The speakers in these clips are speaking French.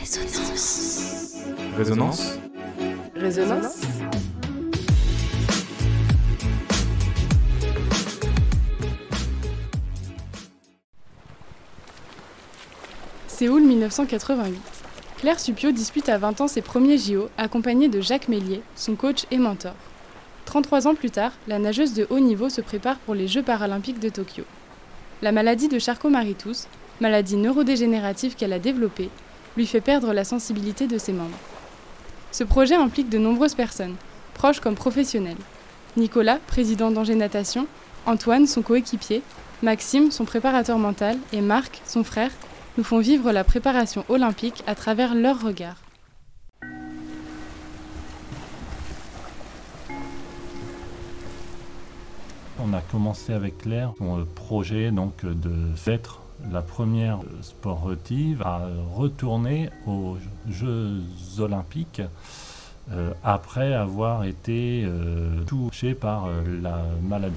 Résonance. Résonance Résonance Séoul 1988. Claire Supio dispute à 20 ans ses premiers JO, accompagnée de Jacques Mélier, son coach et mentor. 33 ans plus tard, la nageuse de haut niveau se prépare pour les Jeux paralympiques de Tokyo. La maladie de Charcot-Marie-Tooth, maladie neurodégénérative qu'elle a développée, lui fait perdre la sensibilité de ses membres. Ce projet implique de nombreuses personnes, proches comme professionnelles. Nicolas, président d'Angers Natation, Antoine, son coéquipier, Maxime, son préparateur mental, et Marc, son frère, nous font vivre la préparation olympique à travers leurs regards. On a commencé avec Claire son projet de d'être la première sportive à retourner aux Jeux olympiques euh, après avoir été euh, touchée par euh, la maladie.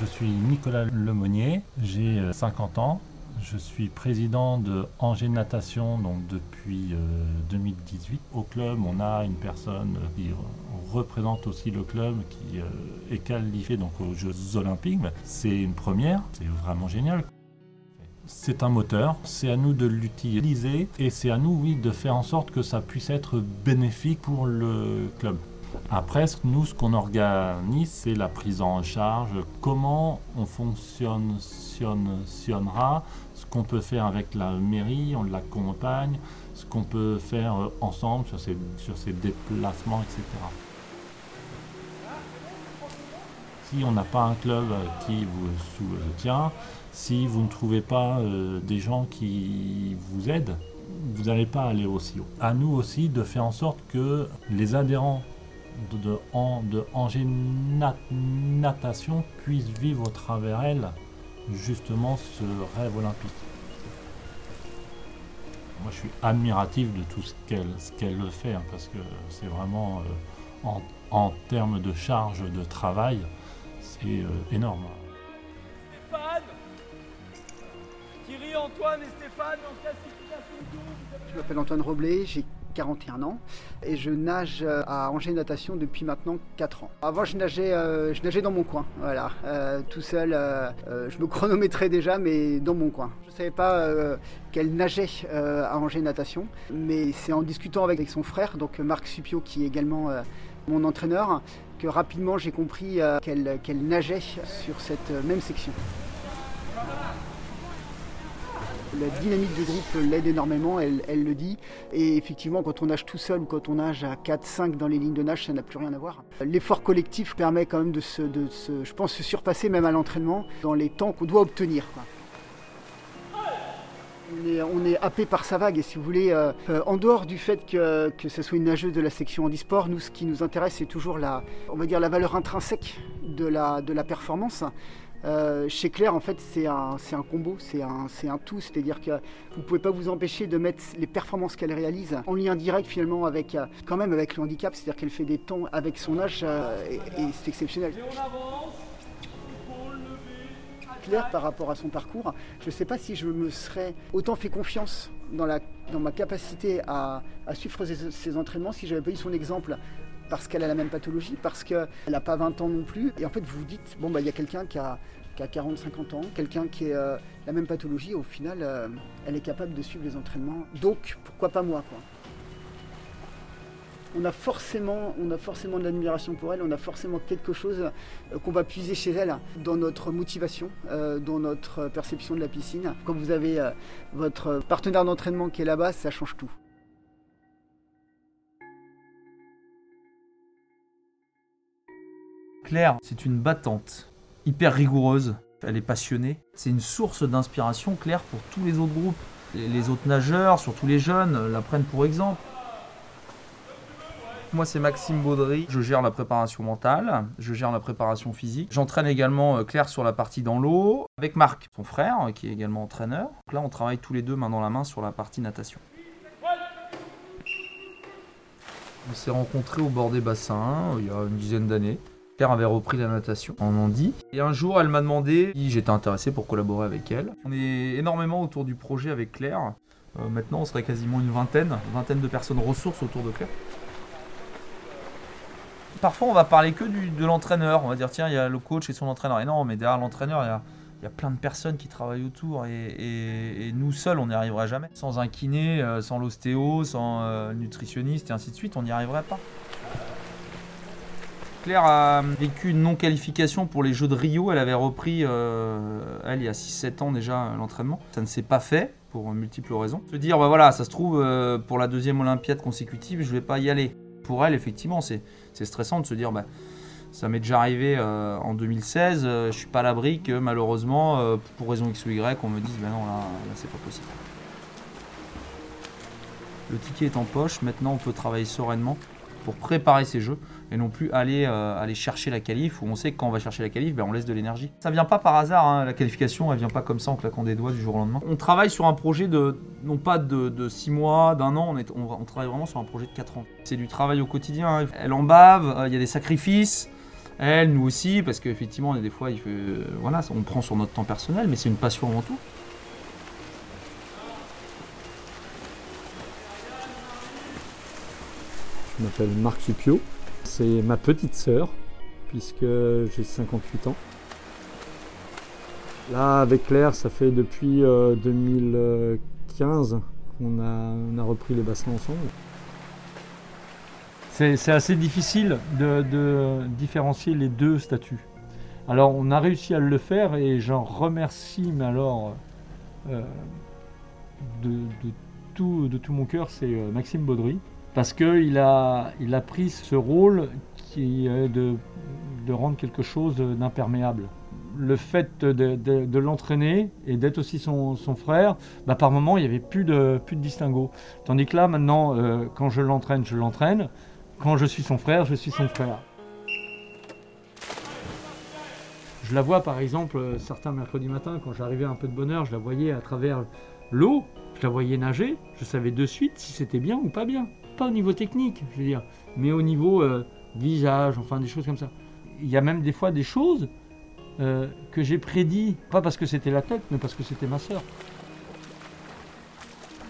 Je suis Nicolas Lemonnier, j'ai 50 ans. Je suis président de Angers Natation donc depuis 2018. Au club, on a une personne qui représente aussi le club qui est qualifié donc aux Jeux Olympiques. C'est une première, c'est vraiment génial. C'est un moteur, c'est à nous de l'utiliser et c'est à nous, oui, de faire en sorte que ça puisse être bénéfique pour le club. Après, nous, ce qu'on organise, c'est la prise en charge, comment on fonctionnera, ce qu'on peut faire avec la mairie, on l'accompagne, ce qu'on peut faire ensemble sur ces, déplacements, etc. Si on n'a pas un club qui vous soutient, si vous ne trouvez pas euh, des gens qui vous aident, vous n'allez pas aller aussi haut. À nous aussi de faire en sorte que les adhérents de, de, de Angers Natation puissent vivre au travers elle justement ce rêve olympique. Moi je suis admiratif de tout ce qu'elle qu'elle fait hein, parce que c'est vraiment euh, en, en, termes de charge de travail, c'est euh, énorme. Stéphane Thierry, Antoine et Stéphane en classification Je m'appelle Antoine Roblé, j'ai 41 ans et je nage à Angers Natation depuis maintenant 4 ans. Avant je nageais, euh, je nageais dans mon coin, euh, tout seul, euh, je me chronométrais déjà mais dans mon coin. Je ne savais pas qu'elle nageait à Angers Natation mais c'est en discutant avec, son frère, donc Marc Supio qui est également mon entraîneur, que rapidement j'ai compris qu'elle qu nageait sur cette même section. La dynamique du groupe l'aide énormément, elle, le dit. Et effectivement, quand on nage tout seul ou quand on nage à 4-5 dans les lignes de nage, ça n'a plus rien à voir. L'effort collectif permet quand même de se, je pense, se surpasser même à l'entraînement dans les temps qu'on doit obtenir. Quoi. On est, on est, happé par sa vague et si vous voulez, euh, euh, en dehors du fait que, que ce soit une nageuse de la section handisport, nous ce qui nous intéresse c'est toujours la, on va dire la valeur intrinsèque de la, de la performance. Euh, chez Claire, en fait, c'est un, un, combo, c'est un, un, tout. C'est-à-dire que vous ne pouvez pas vous empêcher de mettre les performances qu'elle réalise en lien direct finalement avec, quand même avec le handicap. C'est-à-dire qu'elle fait des temps avec son âge euh, et, et c'est exceptionnel. Claire, par rapport à son parcours, je ne sais pas si je me serais autant fait confiance dans, la, dans ma capacité à, à suivre ses, ses entraînements si j'avais pas eu son exemple parce qu'elle a la même pathologie, parce qu'elle n'a pas 20 ans non plus. Et en fait, vous vous dites, bon, bah, il y a quelqu'un qui a, qui a 40-50 ans, quelqu'un qui a euh, la même pathologie, au final, euh, elle est capable de suivre les entraînements. Donc, pourquoi pas moi, quoi? On a forcément, on a forcément de l'admiration pour elle, on a forcément quelque chose qu'on va puiser chez elle dans notre motivation, euh, dans notre perception de la piscine. Quand vous avez euh, votre partenaire d'entraînement qui est là-bas, ça change tout. Claire, c'est une battante, hyper rigoureuse, elle est passionnée. C'est une source d'inspiration, Claire, pour tous les autres groupes. Les autres nageurs, surtout les jeunes, la prennent pour exemple. Moi, c'est Maxime Baudry. Je gère la préparation mentale, je gère la préparation physique. J'entraîne également Claire sur la partie dans l'eau, avec Marc, son frère, qui est également entraîneur. Donc là, on travaille tous les deux main dans la main sur la partie natation. On s'est rencontrés au bord des bassins il y a une dizaine d'années. Claire avait repris la natation en Andy. Et un jour, elle m'a demandé si j'étais intéressé pour collaborer avec elle. On est énormément autour du projet avec Claire. Euh, maintenant, on serait quasiment une vingtaine, vingtaine de personnes ressources autour de Claire. Parfois, on va parler que de l'entraîneur. On va dire, tiens, il y a le coach et son entraîneur. Et non, mais derrière l'entraîneur, il y a, plein de personnes qui travaillent autour. Et, nous seuls, on n'y arriverait jamais. Sans un kiné, euh, sans l'ostéo, sans euh, nutritionniste et ainsi de suite, on n'y arriverait pas. Claire a vécu une non-qualification pour les Jeux de Rio. Elle avait repris, euh, elle, il y a 6-7 ans déjà, l'entraînement. Ça ne s'est pas fait pour multiples raisons. Se dire, bah voilà, ça se trouve, euh, pour la deuxième Olympiade consécutive, je vais pas y aller. Pour elle, effectivement, c'est stressant de se dire, bah, ça m'est déjà arrivé euh, en 2016, euh, je suis pas à l'abri que malheureusement, euh, pour raison X ou Y, on me dise, bah non, là, là c'est pas possible. Le ticket est en poche, maintenant on peut travailler sereinement pour préparer ces jeux et non plus aller, euh, aller chercher la qualif où on sait que quand on va chercher la qualif, ben, on laisse de l'énergie. Ça vient pas par hasard, hein, la qualification, elle vient pas comme ça en claquant des doigts du jour au lendemain. On travaille sur un projet de, non pas de 6 mois, d'un an, on, travaille vraiment sur un projet de 4 ans. C'est du travail au quotidien, hein. elle en bave, euh, il y a des sacrifices. Elle, nous aussi, parce qu'effectivement, des fois, euh, voilà, on prend sur notre temps personnel, mais c'est une passion avant tout. Je m'appelle Marc Supio. C'est ma petite sœur, puisque j'ai 58 ans. Là, avec Claire, ça fait depuis euh, 2015 qu'on a, repris les bassins ensemble. C'est assez difficile de, de différencier les deux statuts. Alors, on a réussi à le faire et j'en remercie, mais alors, euh, de, de tout, de tout mon cœur, c'est euh, Maxime Baudry parce qu'il a, il a pris ce rôle qui est de, rendre quelque chose d'imperméable. Le fait de, l'entraîner et d'être aussi son, frère, bah, par moment, il n'y avait plus de, plus de distinguo. Tandis que là, maintenant, euh, quand je l'entraîne, je l'entraîne. Quand je suis son frère, je suis son frère. Je la vois, par exemple, certains mercredis matins, quand j'arrivais un peu de bonne heure, je la voyais à travers l'eau, je la voyais nager, je savais de suite si c'était bien ou pas bien pas au niveau technique, je veux dire, mais au niveau euh, visage, enfin des choses comme ça. Il y a même des fois des choses euh, que j'ai prédit, pas parce que c'était la tête, mais parce que c'était ma sœur.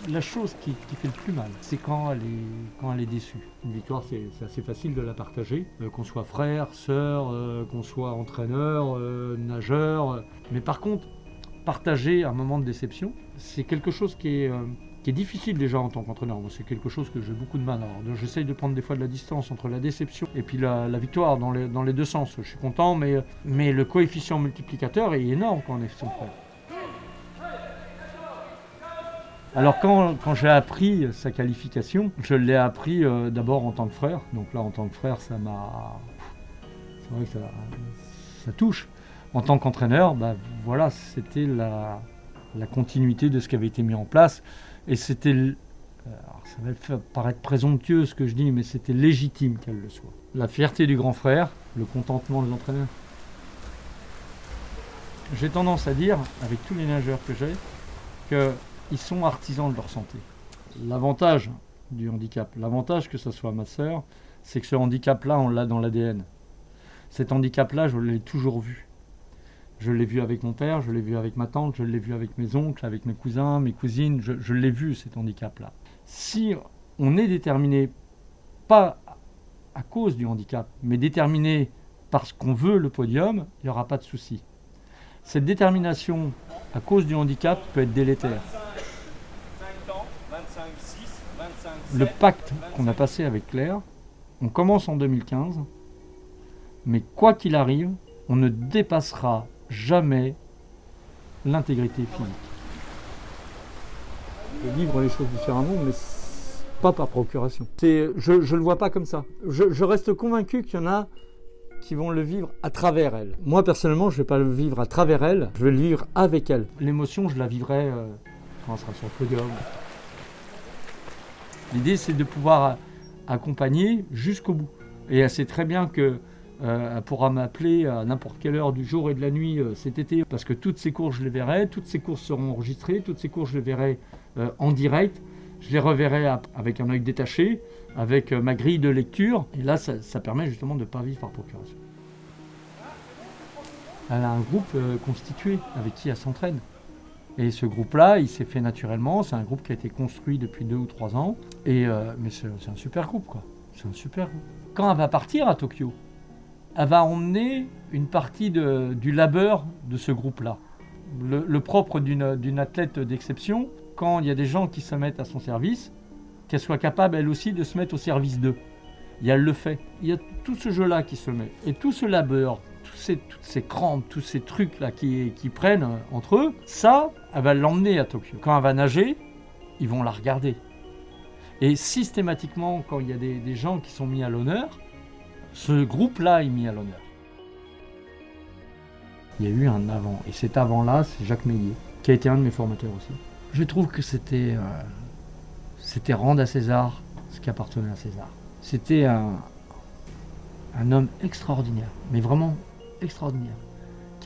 La chose qui, fait le plus mal, c'est quand elle est, quand elle est déçue. Une victoire, c'est assez facile de la partager, euh, qu'on soit frère, sœur, qu'on soit entraîneur, nageur. Mais par contre, partager un moment de déception, c'est quelque chose qui est, qui est difficile déjà en tant qu'entraîneur. C'est quelque chose que j'ai beaucoup de mal. J'essaye de prendre des fois de la distance entre la déception et puis la, la victoire dans les, dans les deux sens. Je suis content, mais, mais le coefficient multiplicateur est énorme quand on est son frère. Alors quand, quand j'ai appris sa qualification, je l'ai appris euh, d'abord en tant que frère. Donc là, en tant que frère, ça m'a... C'est vrai que ça, ça touche. En tant qu'entraîneur, bah, voilà, c'était la, la continuité de ce qui avait été mis en place. Et c'était, ça va paraître présomptueux ce que je dis, mais c'était légitime qu'elle le soit. La fierté du grand frère, le contentement de l'entraîneur. J'ai tendance à dire, avec tous les nageurs que j'ai, qu'ils sont artisans de leur santé. L'avantage du handicap, l'avantage que ce soit ma sœur, c'est que ce handicap-là, on l'a dans l'ADN. Cet handicap-là, je l'ai toujours vu. Je l'ai vu avec mon père, je l'ai vu avec ma tante, je l'ai vu avec mes oncles, avec mes cousins, mes cousines, je, l'ai vu cet handicap-là. Si on est déterminé, pas à cause du handicap, mais déterminé parce qu'on veut le podium, il n'y aura pas de souci. Cette détermination à cause du handicap peut être délétère. 5 ans, 25, 6, 25, 7. Le pacte qu'on a passé avec Claire, on commence en 2015, mais quoi qu'il arrive, on ne dépassera jamais l'intégrité physique. Je vivre les choses différemment, mais pas par procuration. C'est, je ne le vois pas comme ça. Je, je reste convaincu qu'il y en a qui vont le vivre à travers elle. Moi personnellement, je ne vais pas le vivre à travers elle, je vais le vivre avec elle. L'émotion, je la vivrai euh, quand elle sera sur le podium. L'idée, c'est de pouvoir accompagner jusqu'au bout. Et elle sait très bien que elle pourra m'appeler à n'importe quelle heure du jour et de la nuit euh, cet été, parce que toutes ces courses, je les verrai, toutes ces courses seront enregistrées, toutes ces courses, je les verrai euh, en direct, je les reverrai avec un œil détaché, avec euh, ma grille de lecture, et là, ça, permet justement de ne pas vivre par procuration. Elle a un groupe euh, constitué avec qui elle s'entraîne. Et ce groupe-là, il s'est fait naturellement. C'est un groupe qui a été construit depuis deux ou trois ans. Et, euh, mais c'est un super groupe, quoi. C'est un super groupe. Quand elle va partir à Tokyo, elle va emmener une partie du labeur de ce groupe-là. Le, propre d'une athlète d'exception, quand il y a des gens qui se mettent à son service, qu'elle soit capable elle aussi de se mettre au service d'eux. Et elle le fait. Il y a tout ce jeu-là qui se met. Et tout ce labeur, ces, toutes ces crampes, tous ces trucs-là qui, prennent euh, entre eux, ça, elle va l'emmener à Tokyo. Quand elle va nager, ils vont la regarder. Et systématiquement, quand il y a des gens qui sont mis à l'honneur, ce groupe-là est mis à l'honneur. Il y a eu un avant. Et cet avant-là, c'est Jacques Mélier, qui a été un de mes formateurs aussi. Je trouve que c'était euh, c'était rendre à César ce qui appartenait à César. C'était un homme extraordinaire, mais vraiment extraordinaire,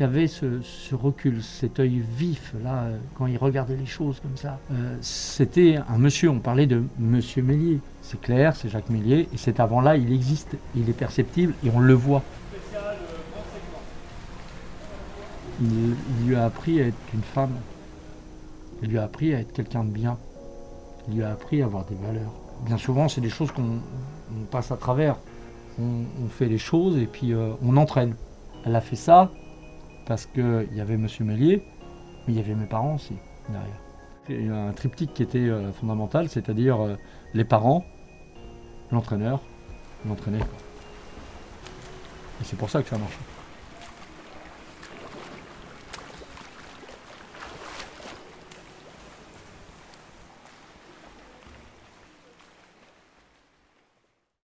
avait ce, recul, cet œil vif, là, quand il regardait les choses comme ça. Euh, C'était un monsieur, on parlait de Monsieur Mélier. C'est clair, c'est Jacques Mélier, et cet avant-là, il existe, il est perceptible, et on le voit. Il, lui a appris à être une femme. Il lui a appris à être quelqu'un de bien. Il lui a appris à avoir des valeurs. Bien souvent, c'est des choses qu'on on passe à travers. On, on fait les choses et puis euh, on entraîne. Elle a fait ça parce qu'il y avait Monsieur Mélier, mais il y avait mes parents aussi derrière. Il y a un triptyque qui était euh, fondamental, c'est-à-dire euh, les parents, l'entraîneur, l'entraîné. Et c'est pour ça que ça a marché.